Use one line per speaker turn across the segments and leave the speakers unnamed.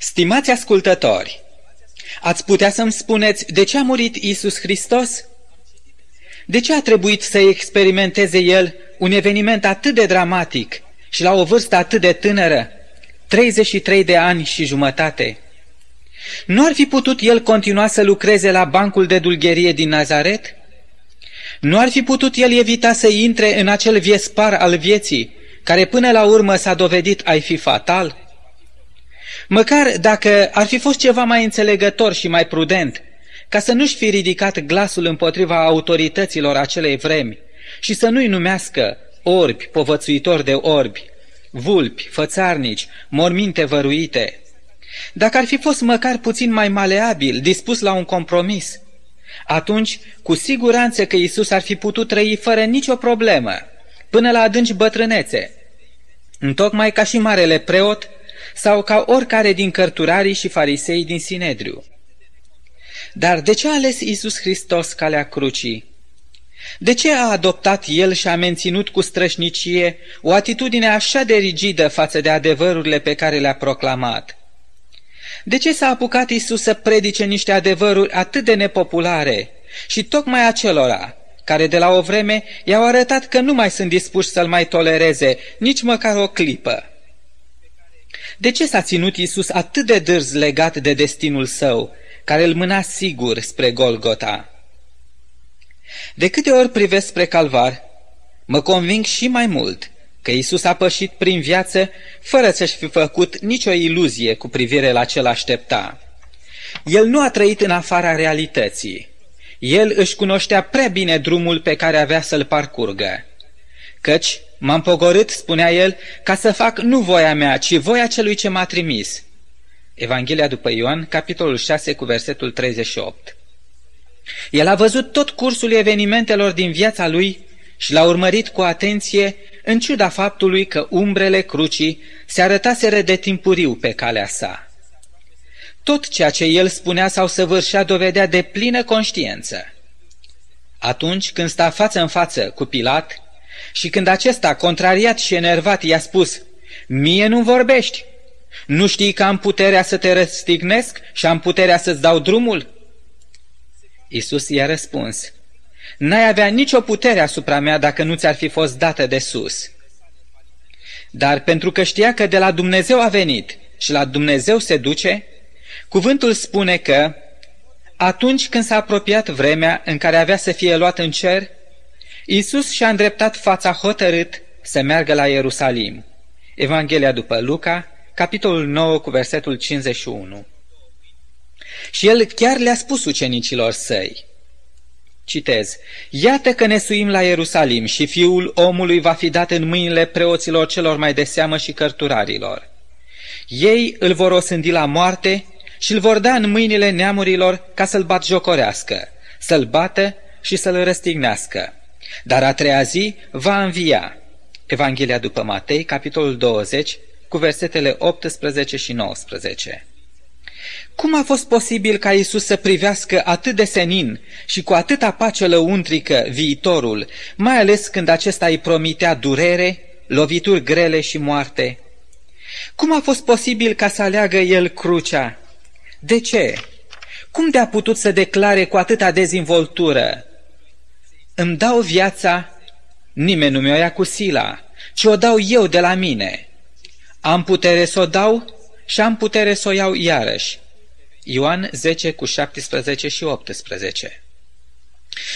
Stimați ascultători, ați putea să-mi spuneți de ce a murit Isus Hristos? De ce a trebuit să experimenteze El un eveniment atât de dramatic și la o vârstă atât de tânără, 33 de ani și jumătate? Nu ar fi putut El continua să lucreze la bancul de dulgherie din Nazaret? Nu ar fi putut El evita să intre în acel viespar al vieții, care până la urmă s-a dovedit a fi fatal? Măcar dacă ar fi fost ceva mai înțelegător și mai prudent, ca să nu-și fi ridicat glasul împotriva autorităților acelei vremi și să nu-i numească orbi, povățuitori de orbi, vulpi, fățarnici, morminte văruite. Dacă ar fi fost măcar puțin mai maleabil, dispus la un compromis, atunci cu siguranță că Isus ar fi putut trăi fără nicio problemă, până la adânci bătrânețe. Întocmai ca și marele preot sau ca oricare din cărturarii și farisei din Sinedriu. Dar de ce a ales Isus Hristos calea crucii? De ce a adoptat el și a menținut cu strășnicie o atitudine așa de rigidă față de adevărurile pe care le-a proclamat? De ce s-a apucat Isus să predice niște adevăruri atât de nepopulare și tocmai acelora care de la o vreme i-au arătat că nu mai sunt dispuși să-l mai tolereze nici măcar o clipă? De ce s-a ținut Isus atât de dârz legat de destinul său, care îl mâna sigur spre Golgota? De câte ori privesc spre calvar, mă conving și mai mult că Isus a pășit prin viață fără să-și fi făcut nicio iluzie cu privire la ce l-aștepta. El nu a trăit în afara realității. El își cunoștea prea bine drumul pe care avea să-l parcurgă. Căci M-am pogorât, spunea el, ca să fac nu voia mea, ci voia celui ce m-a trimis. Evanghelia după Ioan, capitolul 6, cu versetul 38. El a văzut tot cursul evenimentelor din viața lui și l-a urmărit cu atenție, în ciuda faptului că umbrele crucii se arătaseră de timpuriu pe calea sa. Tot ceea ce el spunea sau săvârșea dovedea de plină conștiență. Atunci când sta față în față cu Pilat, și când acesta, contrariat și enervat, i-a spus, Mie nu vorbești, nu știi că am puterea să te răstignesc și am puterea să-ți dau drumul? Isus i-a răspuns, N-ai avea nicio putere asupra mea dacă nu ți-ar fi fost dată de sus. Dar pentru că știa că de la Dumnezeu a venit și la Dumnezeu se duce, cuvântul spune că atunci când s-a apropiat vremea în care avea să fie luat în cer, Isus și-a îndreptat fața hotărât să meargă la Ierusalim. Evanghelia după Luca, capitolul 9 cu versetul 51. Și el chiar le-a spus ucenicilor săi. Citez, Iată că ne suim la Ierusalim și fiul omului va fi dat în mâinile preoților celor mai de seamă și cărturarilor. Ei îl vor osândi la moarte și îl vor da în mâinile neamurilor ca să-l bat jocorească, să-l bată și să-l răstignească dar a treia zi va învia. Evanghelia după Matei, capitolul 20, cu versetele 18 și 19. Cum a fost posibil ca Isus să privească atât de senin și cu atâta pace lăuntrică viitorul, mai ales când acesta îi promitea durere, lovituri grele și moarte? Cum a fost posibil ca să aleagă el crucea? De ce? Cum de-a putut să declare cu atâta dezvoltură, îmi dau viața, nimeni nu mi-o ia cu sila, ci o dau eu de la mine. Am putere să o dau și am putere să o iau iarăși. Ioan 10 cu 17 și 18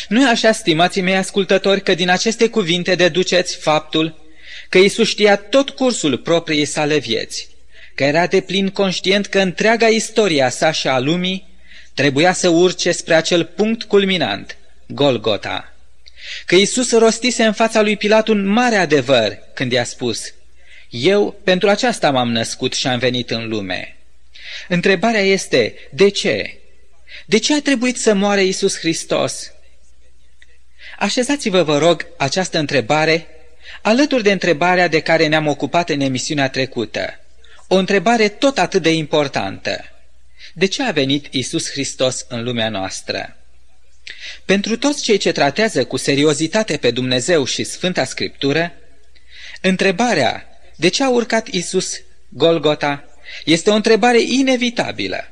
Nu e așa, stimații mei ascultători, că din aceste cuvinte deduceți faptul că Iisus știa tot cursul propriei sale vieți, că era de plin conștient că întreaga istoria sa și a lumii trebuia să urce spre acel punct culminant, Golgota că Isus rostise în fața lui Pilat un mare adevăr când i-a spus, Eu pentru aceasta m-am născut și am venit în lume. Întrebarea este, de ce? De ce a trebuit să moare Isus Hristos? Așezați-vă, vă rog, această întrebare alături de întrebarea de care ne-am ocupat în emisiunea trecută. O întrebare tot atât de importantă. De ce a venit Isus Hristos în lumea noastră? Pentru toți cei ce tratează cu seriozitate pe Dumnezeu și Sfânta Scriptură, întrebarea de ce a urcat Isus Golgota Este o întrebare inevitabilă.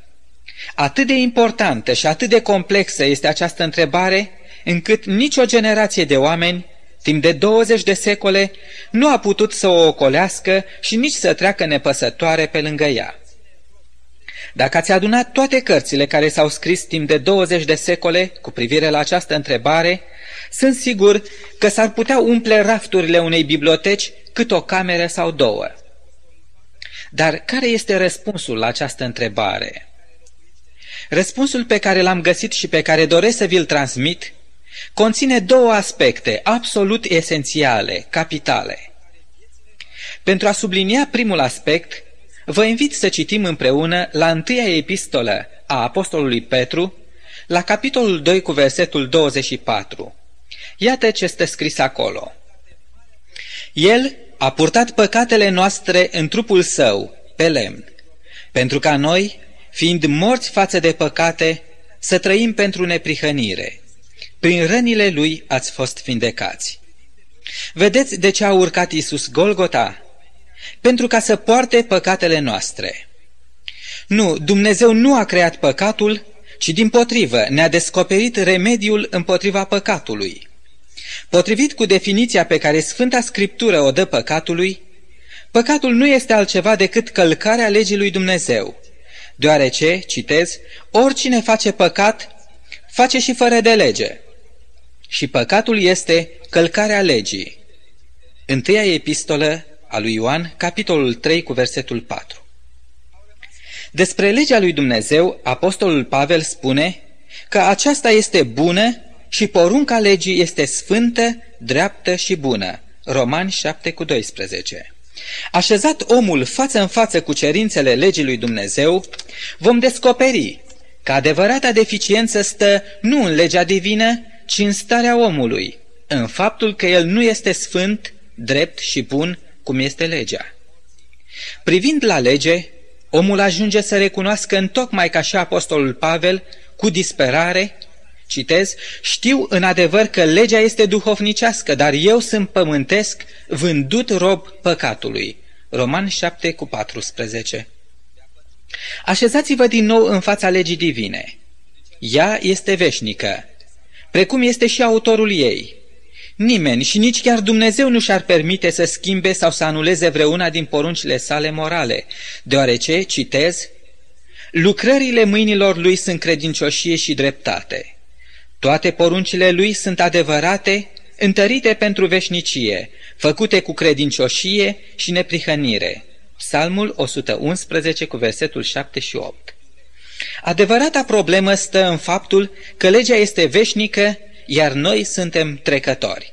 Atât de importantă și atât de complexă este această întrebare, încât nicio generație de oameni, timp de 20 de secole, nu a putut să o ocolească și nici să treacă nepăsătoare pe lângă ea. Dacă ați adunat toate cărțile care s-au scris timp de 20 de secole cu privire la această întrebare, sunt sigur că s-ar putea umple rafturile unei biblioteci cât o cameră sau două. Dar care este răspunsul la această întrebare? Răspunsul pe care l-am găsit și pe care doresc să vi-l transmit conține două aspecte absolut esențiale, capitale. Pentru a sublinia primul aspect, vă invit să citim împreună la întâia epistolă a Apostolului Petru, la capitolul 2 cu versetul 24. Iată ce este scris acolo. El a purtat păcatele noastre în trupul său, pe lemn, pentru ca noi, fiind morți față de păcate, să trăim pentru neprihănire. Prin rănile lui ați fost vindecați. Vedeți de ce a urcat Iisus Golgota? Pentru ca să poarte păcatele noastre. Nu, Dumnezeu nu a creat păcatul, ci din potrivă ne-a descoperit remediul împotriva păcatului. Potrivit cu definiția pe care Sfânta Scriptură o dă păcatului, păcatul nu este altceva decât călcarea legii lui Dumnezeu, deoarece, citez, oricine face păcat, face și fără de lege. Și păcatul este călcarea legii. Întâia epistolă a lui Ioan, capitolul 3 cu versetul 4. Despre legea lui Dumnezeu, apostolul Pavel spune că aceasta este bună și porunca legii este sfântă, dreaptă și bună. Romani 7 cu 12. Așezat omul față în față cu cerințele legii lui Dumnezeu, vom descoperi că adevărata deficiență stă nu în legea divină, ci în starea omului, în faptul că el nu este sfânt, drept și bun cum este legea. Privind la lege, omul ajunge să recunoască în tocmai ca și apostolul Pavel, cu disperare, Citez, știu în adevăr că legea este duhovnicească, dar eu sunt pământesc, vândut rob păcatului. Roman 7 cu 14 Așezați-vă din nou în fața legii divine. Ea este veșnică, precum este și autorul ei. Nimeni și nici chiar Dumnezeu nu și-ar permite să schimbe sau să anuleze vreuna din poruncile sale morale, deoarece, citez, lucrările mâinilor lui sunt credincioșie și dreptate. Toate poruncile lui sunt adevărate, întărite pentru veșnicie, făcute cu credincioșie și neprihănire. Psalmul 111 cu versetul 7 și 8. Adevărata problemă stă în faptul că legea este veșnică, iar noi suntem trecători.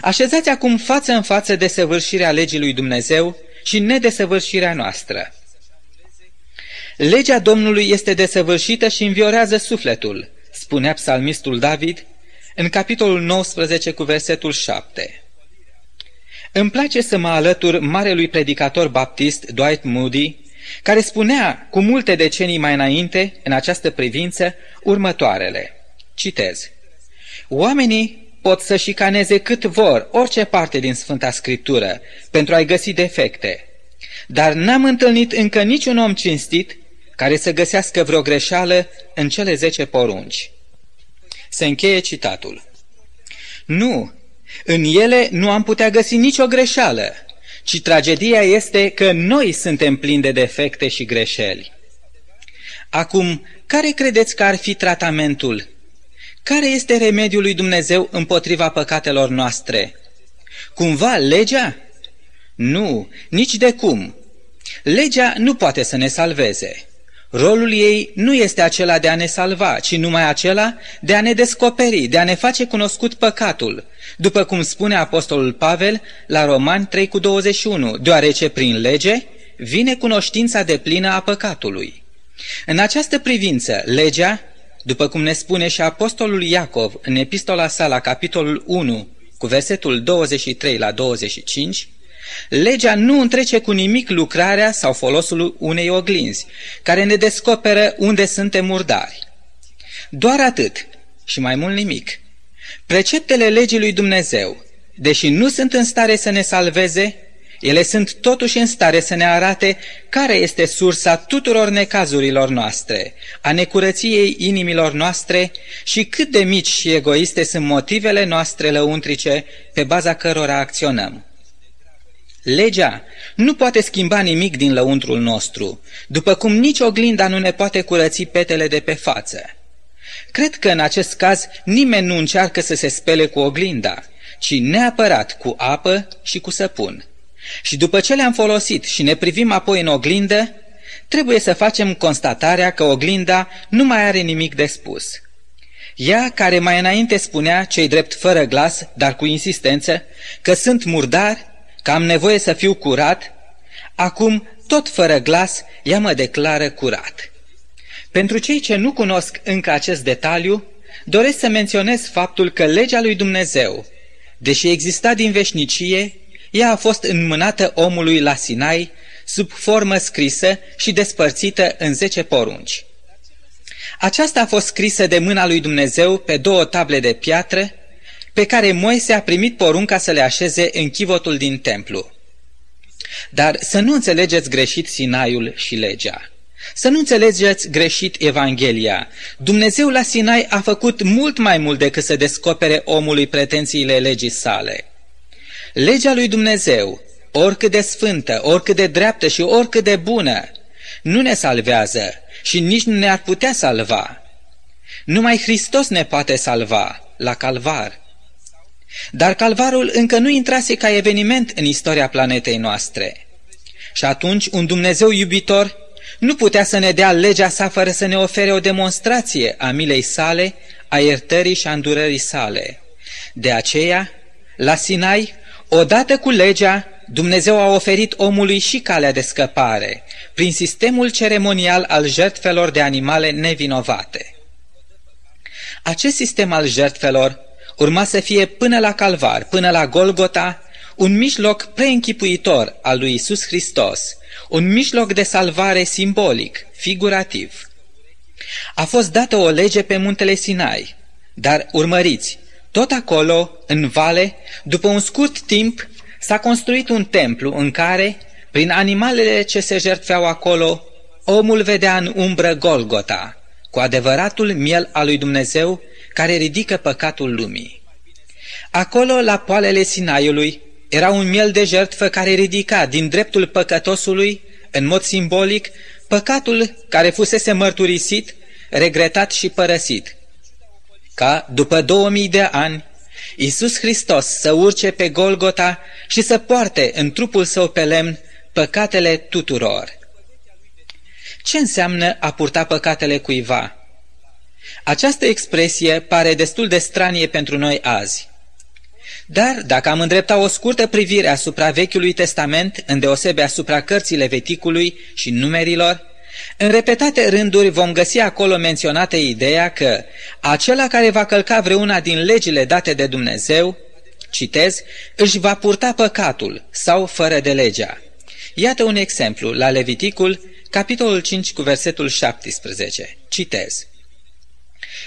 Așezați acum față în față desăvârșirea legii lui Dumnezeu și nedesăvârșirea noastră. Legea Domnului este desăvârșită și înviorează sufletul, spunea psalmistul David în capitolul 19 cu versetul 7. Îmi place să mă alătur marelui predicator baptist Dwight Moody, care spunea cu multe decenii mai înainte, în această privință, următoarele. Citez. Oamenii pot să șicaneze cât vor orice parte din Sfânta Scriptură pentru a-i găsi defecte, dar n-am întâlnit încă niciun om cinstit care să găsească vreo greșeală în cele zece porunci. Se încheie citatul. Nu, în ele nu am putea găsi nicio greșeală, ci tragedia este că noi suntem plini de defecte și greșeli. Acum, care credeți că ar fi tratamentul? Care este remediul lui Dumnezeu împotriva păcatelor noastre? Cumva legea? Nu, nici de cum. Legea nu poate să ne salveze. Rolul ei nu este acela de a ne salva, ci numai acela de a ne descoperi, de a ne face cunoscut păcatul, după cum spune Apostolul Pavel la Roman 3 cu 21, deoarece prin lege vine cunoștința de plină a păcatului. În această privință, legea, după cum ne spune și Apostolul Iacov în epistola sa la capitolul 1, cu versetul 23 la 25, Legea nu întrece cu nimic lucrarea sau folosul unei oglinzi, care ne descoperă unde suntem murdari. Doar atât și mai mult nimic. Preceptele legii lui Dumnezeu, deși nu sunt în stare să ne salveze, ele sunt totuși în stare să ne arate care este sursa tuturor necazurilor noastre, a necurăției inimilor noastre și cât de mici și egoiste sunt motivele noastre lăuntrice pe baza cărora acționăm. Legea nu poate schimba nimic din lăuntrul nostru, după cum nici oglinda nu ne poate curăți petele de pe față. Cred că în acest caz nimeni nu încearcă să se spele cu oglinda, ci neapărat cu apă și cu săpun. Și după ce le-am folosit și ne privim apoi în oglindă, trebuie să facem constatarea că oglinda nu mai are nimic de spus. Ea, care mai înainte spunea, cei drept fără glas, dar cu insistență, că sunt murdar, că am nevoie să fiu curat, acum, tot fără glas, ea mă declară curat. Pentru cei ce nu cunosc încă acest detaliu, doresc să menționez faptul că legea lui Dumnezeu, deși exista din veșnicie, ea a fost înmânată omului la Sinai sub formă scrisă și despărțită în zece porunci. Aceasta a fost scrisă de mâna lui Dumnezeu pe două table de piatră, pe care Moise a primit porunca să le așeze în chivotul din templu. Dar să nu înțelegeți greșit Sinaiul și legea. Să nu înțelegeți greșit Evanghelia. Dumnezeu la Sinai a făcut mult mai mult decât să descopere omului pretențiile legii sale. Legea lui Dumnezeu, oricât de sfântă, oricât de dreaptă și oricât de bună, nu ne salvează și nici nu ne-ar putea salva. Numai Hristos ne poate salva la calvar. Dar calvarul încă nu intrase ca eveniment în istoria planetei noastre. Și atunci un Dumnezeu iubitor nu putea să ne dea legea sa fără să ne ofere o demonstrație a milei sale, a iertării și a îndurării sale. De aceea, la Sinai, odată cu legea, Dumnezeu a oferit omului și calea de scăpare, prin sistemul ceremonial al jertfelor de animale nevinovate. Acest sistem al jertfelor urma să fie până la Calvar, până la Golgota, un mijloc preînchipuitor al lui Isus Hristos, un mijloc de salvare simbolic, figurativ. A fost dată o lege pe muntele Sinai, dar urmăriți, tot acolo, în vale, după un scurt timp, s-a construit un templu în care, prin animalele ce se jertfeau acolo, omul vedea în umbră Golgota, cu adevăratul miel al lui Dumnezeu care ridică păcatul lumii. Acolo, la poalele Sinaiului, era un miel de jertfă care ridica din dreptul păcătosului, în mod simbolic, păcatul care fusese mărturisit, regretat și părăsit. Ca, după 2000 de ani, Iisus Hristos să urce pe Golgota și să poarte în trupul său pe lemn păcatele tuturor. Ce înseamnă a purta păcatele cuiva? Această expresie pare destul de stranie pentru noi azi. Dar dacă am îndrepta o scurtă privire asupra Vechiului Testament, îndeosebe asupra cărții Leviticului și numerilor, în repetate rânduri vom găsi acolo menționată ideea că acela care va călca vreuna din legile date de Dumnezeu, citez, își va purta păcatul sau fără de legea. Iată un exemplu la Leviticul, capitolul 5 cu versetul 17. Citez.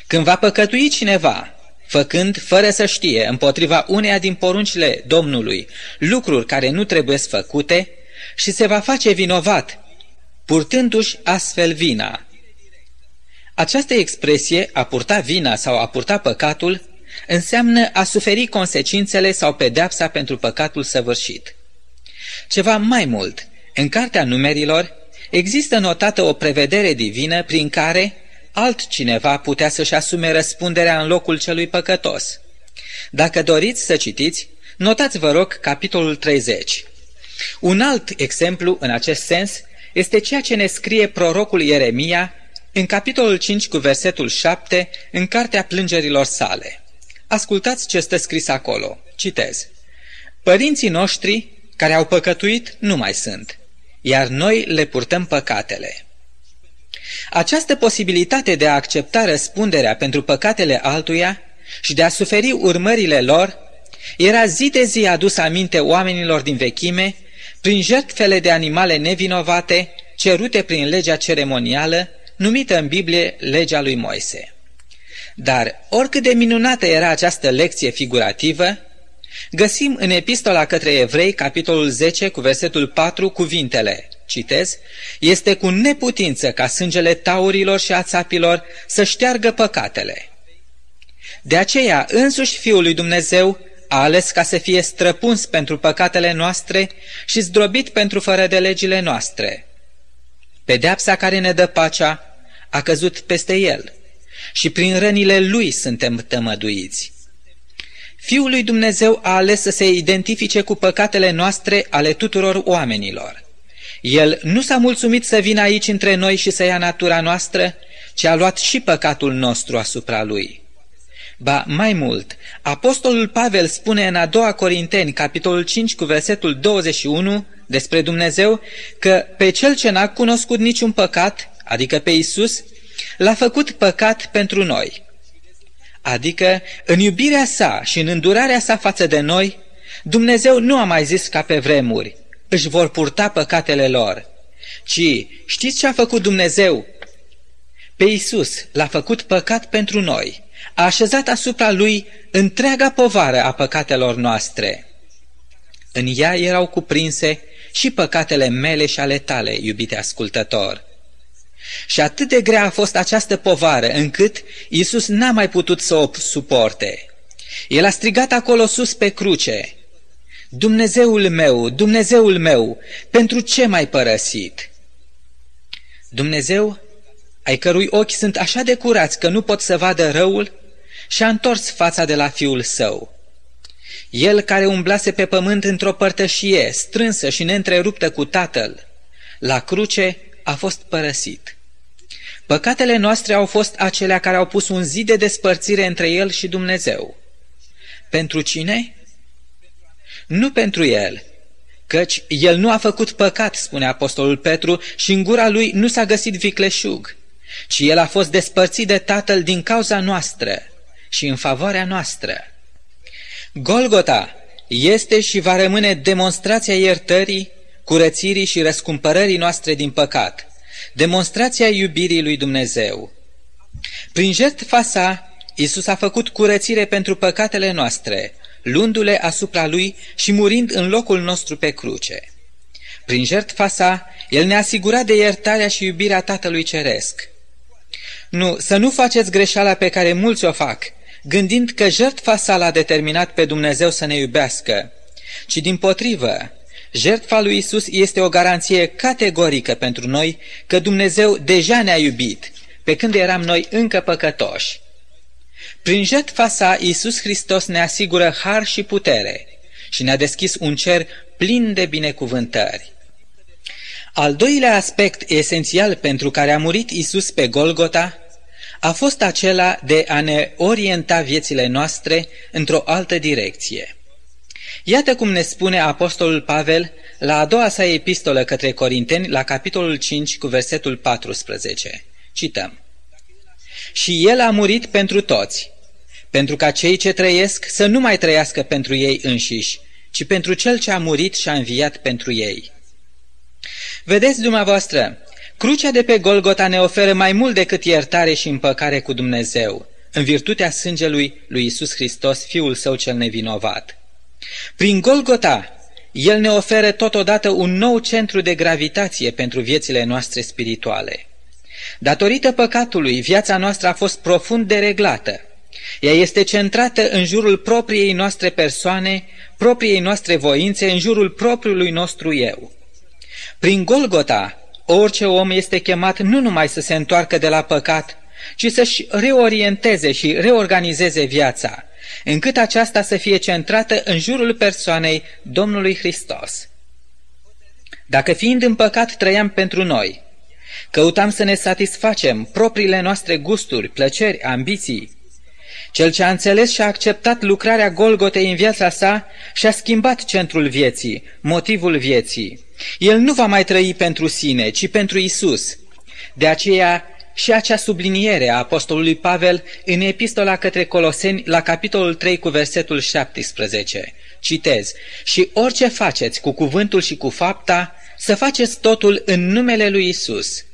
Când va păcătui cineva făcând, fără să știe, împotriva uneia din poruncile Domnului, lucruri care nu trebuie făcute și se va face vinovat, purtându-și astfel vina. Această expresie, a purta vina sau a purta păcatul, înseamnă a suferi consecințele sau pedeapsa pentru păcatul săvârșit. Ceva mai mult, în Cartea Numerilor există notată o prevedere divină prin care altcineva putea să-și asume răspunderea în locul celui păcătos. Dacă doriți să citiți, notați vă rog capitolul 30. Un alt exemplu în acest sens este ceea ce ne scrie prorocul Ieremia în capitolul 5 cu versetul 7 în cartea plângerilor sale. Ascultați ce stă scris acolo. Citez. Părinții noștri care au păcătuit nu mai sunt, iar noi le purtăm păcatele. Această posibilitate de a accepta răspunderea pentru păcatele altuia și de a suferi urmările lor era zi de zi adus aminte oamenilor din vechime prin jertfele de animale nevinovate cerute prin legea ceremonială numită în Biblie legea lui Moise. Dar oricât de minunată era această lecție figurativă, Găsim în epistola către evrei, capitolul 10, cu versetul 4, cuvintele, citez, este cu neputință ca sângele taurilor și a țapilor să șteargă păcatele. De aceea, însuși Fiul lui Dumnezeu a ales ca să fie străpuns pentru păcatele noastre și zdrobit pentru fără de legile noastre. Pedeapsa care ne dă pacea a căzut peste el și prin rănile lui suntem tămăduiți. Fiul lui Dumnezeu a ales să se identifice cu păcatele noastre ale tuturor oamenilor. El nu s-a mulțumit să vină aici între noi și să ia natura noastră, ci a luat și păcatul nostru asupra lui. Ba, mai mult, apostolul Pavel spune în a doua Corinteni, capitolul 5, cu versetul 21, despre Dumnezeu, că pe cel ce n-a cunoscut niciun păcat, adică pe Isus, l-a făcut păcat pentru noi. Adică, în iubirea sa și în îndurarea sa față de noi, Dumnezeu nu a mai zis ca pe vremuri, își vor purta păcatele lor, ci știți ce a făcut Dumnezeu? Pe Isus l-a făcut păcat pentru noi, a așezat asupra lui întreaga povară a păcatelor noastre. În ea erau cuprinse și păcatele mele și ale tale, iubite ascultător. Și atât de grea a fost această povară, încât Iisus n-a mai putut să o suporte. El a strigat acolo sus pe cruce, Dumnezeul meu, Dumnezeul meu, pentru ce m-ai părăsit? Dumnezeu, ai cărui ochi sunt așa de curați că nu pot să vadă răul, și-a întors fața de la fiul său. El care umblase pe pământ într-o părtășie strânsă și neîntreruptă cu tatăl, la cruce a fost părăsit. Păcatele noastre au fost acelea care au pus un zid de despărțire între el și Dumnezeu. Pentru cine? Nu pentru el, căci el nu a făcut păcat, spune apostolul Petru, și în gura lui nu s-a găsit vicleșug, ci el a fost despărțit de tatăl din cauza noastră și în favoarea noastră. Golgota este și va rămâne demonstrația iertării, curățirii și răscumpărării noastre din păcat, demonstrația iubirii lui Dumnezeu. Prin jertfa sa, Isus a făcut curățire pentru păcatele noastre, luându-le asupra lui și murind în locul nostru pe cruce. Prin jertfa sa, el ne-a asigurat de iertarea și iubirea Tatălui Ceresc. Nu, să nu faceți greșeala pe care mulți o fac, gândind că jertfa sa l-a determinat pe Dumnezeu să ne iubească, ci din potrivă, jertfa lui Isus este o garanție categorică pentru noi că Dumnezeu deja ne-a iubit, pe când eram noi încă păcătoși. Prin jertfa sa, Iisus Hristos ne asigură har și putere și ne-a deschis un cer plin de binecuvântări. Al doilea aspect esențial pentru care a murit Isus pe Golgota a fost acela de a ne orienta viețile noastre într-o altă direcție. Iată cum ne spune Apostolul Pavel la a doua sa epistolă către Corinteni, la capitolul 5, cu versetul 14. Cităm. Și El a murit pentru toți, pentru ca cei ce trăiesc să nu mai trăiască pentru ei înșiși, ci pentru Cel ce a murit și a înviat pentru ei. Vedeți dumneavoastră, Crucea de pe Golgota ne oferă mai mult decât iertare și împăcare cu Dumnezeu, în virtutea sângelui lui Isus Hristos, Fiul Său cel nevinovat. Prin Golgota, El ne oferă totodată un nou centru de gravitație pentru viețile noastre spirituale. Datorită păcatului, viața noastră a fost profund dereglată. Ea este centrată în jurul propriei noastre persoane, propriei noastre voințe, în jurul propriului nostru eu. Prin Golgota, Orice om este chemat nu numai să se întoarcă de la păcat, ci să-și reorienteze și reorganizeze viața, încât aceasta să fie centrată în jurul persoanei Domnului Hristos. Dacă fiind în păcat trăiam pentru noi, căutam să ne satisfacem propriile noastre gusturi, plăceri, ambiții, cel ce a înțeles și a acceptat lucrarea Golgotei în viața sa și-a schimbat centrul vieții, motivul vieții. El nu va mai trăi pentru sine, ci pentru Isus. De aceea și acea subliniere a apostolului Pavel în epistola către Coloseni la capitolul 3 cu versetul 17. Citez, și orice faceți cu cuvântul și cu fapta, să faceți totul în numele lui Isus.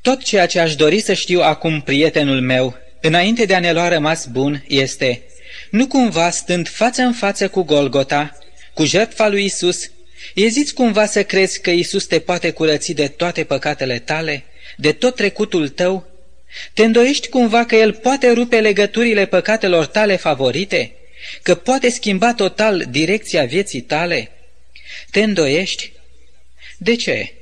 Tot ceea ce aș dori să știu acum, prietenul meu, înainte de a ne lua rămas bun, este Nu cumva stând față în față cu Golgota, cu jertfa lui Isus, eziți cumva să crezi că Isus te poate curăți de toate păcatele tale, de tot trecutul tău? Te îndoiești cumva că El poate rupe legăturile păcatelor tale favorite? Că poate schimba total direcția vieții tale? Te îndoiești? De ce?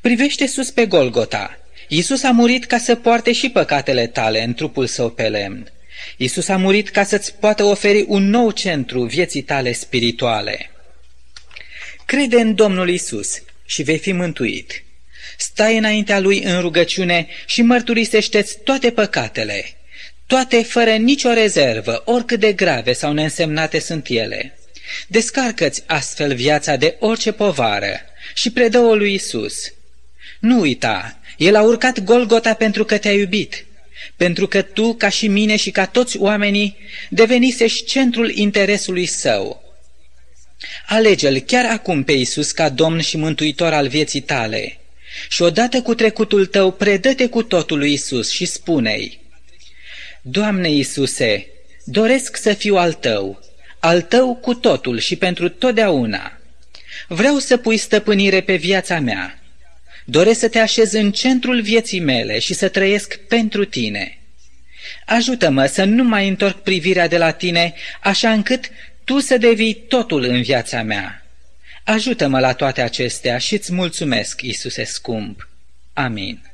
Privește sus pe Golgota. Isus a murit ca să poarte și păcatele tale în trupul său pe lemn. Isus a murit ca să-ți poată oferi un nou centru vieții tale spirituale. Crede în Domnul Isus și vei fi mântuit. Stai înaintea Lui în rugăciune și mărturisește-ți toate păcatele, toate fără nicio rezervă, oricât de grave sau neînsemnate sunt ele. Descarcă-ți astfel viața de orice povară și predă-o lui Isus. Nu uita, El a urcat Golgota pentru că te-a iubit, pentru că tu, ca și mine și ca toți oamenii, devenisești centrul interesului său. Alege-L chiar acum pe Isus ca Domn și Mântuitor al vieții tale și odată cu trecutul tău predă-te cu totul lui Isus și spune-i, Doamne Iisuse, doresc să fiu al tău, al tău cu totul și pentru totdeauna. Vreau să pui stăpânire pe viața mea. Doresc să te așez în centrul vieții mele și să trăiesc pentru tine. Ajută-mă să nu mai întorc privirea de la tine, așa încât tu să devii totul în viața mea. Ajută-mă la toate acestea și îți mulțumesc, Iisuse scump. Amin.